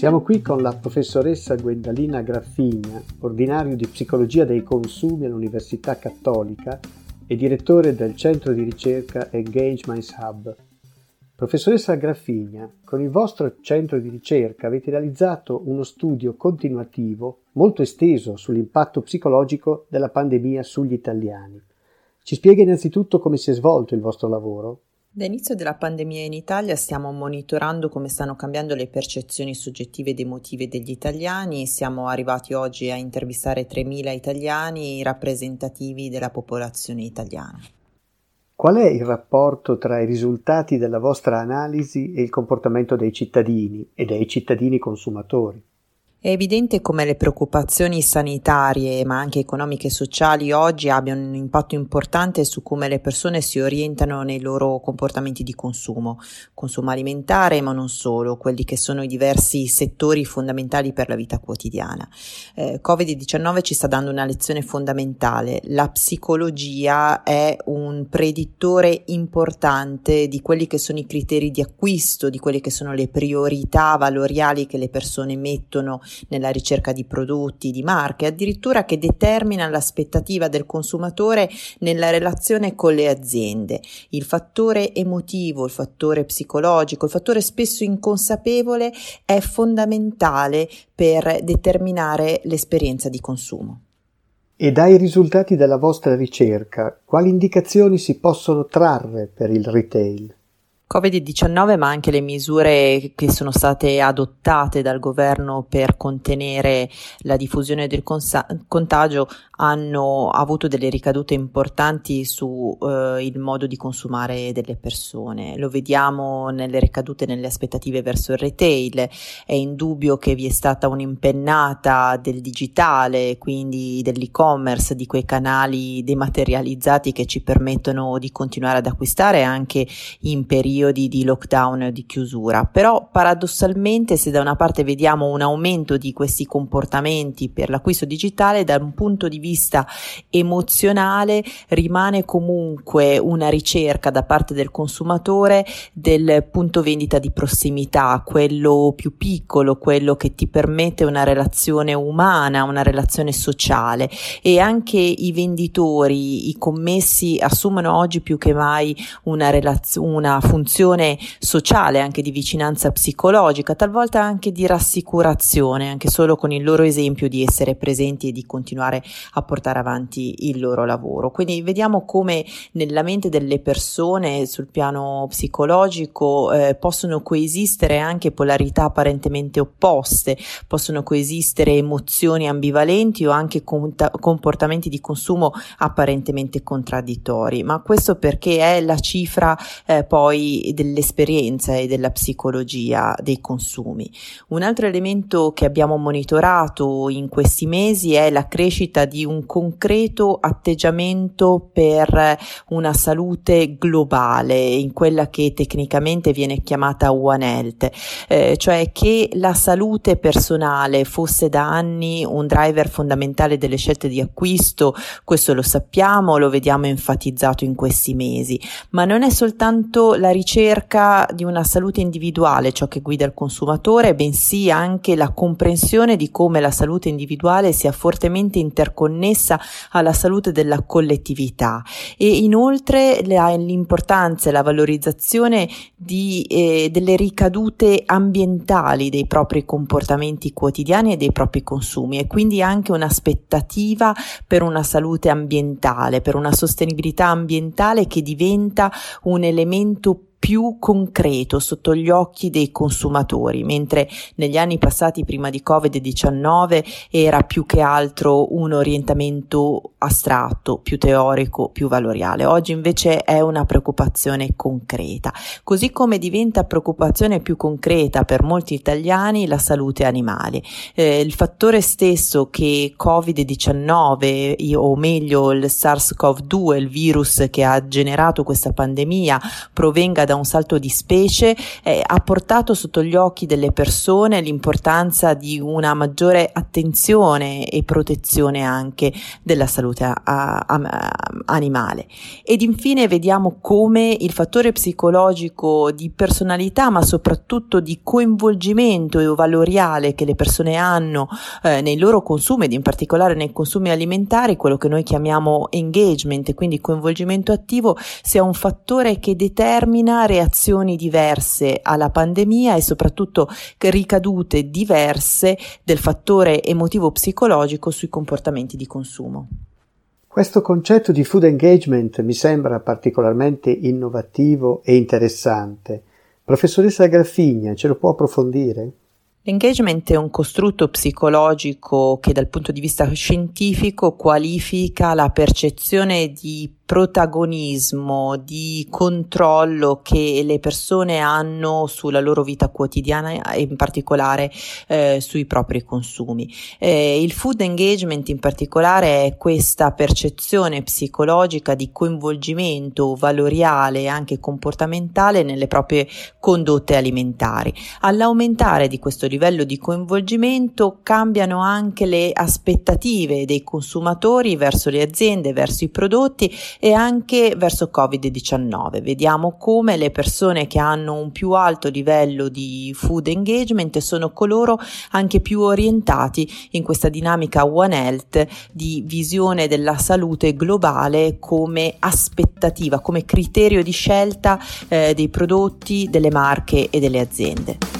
Siamo qui con la professoressa Gwendalina Graffigna, ordinario di psicologia dei consumi all'Università Cattolica e direttore del centro di ricerca Engage Minds Hub. Professoressa Graffigna, con il vostro centro di ricerca avete realizzato uno studio continuativo molto esteso sull'impatto psicologico della pandemia sugli italiani. Ci spiega innanzitutto come si è svolto il vostro lavoro? Dall'inizio della pandemia in Italia stiamo monitorando come stanno cambiando le percezioni soggettive ed emotive degli italiani. Siamo arrivati oggi a intervistare 3.000 italiani rappresentativi della popolazione italiana. Qual è il rapporto tra i risultati della vostra analisi e il comportamento dei cittadini e dei cittadini consumatori? È evidente come le preoccupazioni sanitarie, ma anche economiche e sociali oggi abbiano un impatto importante su come le persone si orientano nei loro comportamenti di consumo, consumo alimentare, ma non solo, quelli che sono i diversi settori fondamentali per la vita quotidiana. Eh, Covid-19 ci sta dando una lezione fondamentale. La psicologia è un predittore importante di quelli che sono i criteri di acquisto, di quelle che sono le priorità valoriali che le persone mettono nella ricerca di prodotti, di marche, addirittura che determina l'aspettativa del consumatore nella relazione con le aziende. Il fattore emotivo, il fattore psicologico, il fattore spesso inconsapevole è fondamentale per determinare l'esperienza di consumo. E dai risultati della vostra ricerca, quali indicazioni si possono trarre per il retail? Covid-19, ma anche le misure che sono state adottate dal governo per contenere la diffusione del consa- contagio hanno avuto delle ricadute importanti sul eh, modo di consumare delle persone. Lo vediamo nelle ricadute nelle aspettative verso il retail. È indubbio che vi è stata un'impennata del digitale, quindi dell'e-commerce, di quei canali dematerializzati che ci permettono di continuare ad acquistare anche in periodi periodi di lockdown o di chiusura, però paradossalmente se da una parte vediamo un aumento di questi comportamenti per l'acquisto digitale, da un punto di vista emozionale rimane comunque una ricerca da parte del consumatore del punto vendita di prossimità, quello più piccolo, quello che ti permette una relazione umana, una relazione sociale. E anche i venditori, i commessi assumono oggi più che mai una, relaz- una funzione funzione sociale, anche di vicinanza psicologica, talvolta anche di rassicurazione, anche solo con il loro esempio di essere presenti e di continuare a portare avanti il loro lavoro. Quindi vediamo come nella mente delle persone sul piano psicologico eh, possono coesistere anche polarità apparentemente opposte, possono coesistere emozioni ambivalenti o anche conta- comportamenti di consumo apparentemente contraddittori, ma questo perché è la cifra eh, poi dell'esperienza e della psicologia dei consumi. Un altro elemento che abbiamo monitorato in questi mesi è la crescita di un concreto atteggiamento per una salute globale, in quella che tecnicamente viene chiamata One Health, eh, cioè che la salute personale fosse da anni un driver fondamentale delle scelte di acquisto, questo lo sappiamo, lo vediamo enfatizzato in questi mesi, ma non è soltanto la ricerca ricerca di una salute individuale ciò che guida il consumatore, bensì anche la comprensione di come la salute individuale sia fortemente interconnessa alla salute della collettività. E inoltre l'importanza e la valorizzazione di, eh, delle ricadute ambientali dei propri comportamenti quotidiani e dei propri consumi e quindi anche un'aspettativa per una salute ambientale, per una sostenibilità ambientale che diventa un elemento più concreto sotto gli occhi dei consumatori, mentre negli anni passati prima di Covid-19 era più che altro un orientamento astratto, più teorico, più valoriale. Oggi invece è una preoccupazione concreta, così come diventa preoccupazione più concreta per molti italiani la salute animale. Eh, il fattore stesso che Covid-19 o meglio il SARS-CoV-2, il virus che ha generato questa pandemia, provenga da un salto di specie, eh, ha portato sotto gli occhi delle persone l'importanza di una maggiore attenzione e protezione anche della salute a, a, a, animale. Ed infine vediamo come il fattore psicologico di personalità, ma soprattutto di coinvolgimento e valoriale che le persone hanno eh, nei loro consumi ed in particolare nei consumi alimentari, quello che noi chiamiamo engagement, quindi coinvolgimento attivo, sia un fattore che determina reazioni diverse alla pandemia e soprattutto ricadute diverse del fattore emotivo psicologico sui comportamenti di consumo. Questo concetto di food engagement mi sembra particolarmente innovativo e interessante. Professoressa Graffigna, ce lo può approfondire? L'engagement è un costrutto psicologico che dal punto di vista scientifico qualifica la percezione di protagonismo, di controllo che le persone hanno sulla loro vita quotidiana e in particolare eh, sui propri consumi. Eh, il food engagement in particolare è questa percezione psicologica di coinvolgimento valoriale e anche comportamentale nelle proprie condotte alimentari. All'aumentare di questo livello di coinvolgimento cambiano anche le aspettative dei consumatori verso le aziende, verso i prodotti e anche verso Covid-19. Vediamo come le persone che hanno un più alto livello di food engagement sono coloro anche più orientati in questa dinamica One Health di visione della salute globale come aspettativa, come criterio di scelta eh, dei prodotti, delle marche e delle aziende.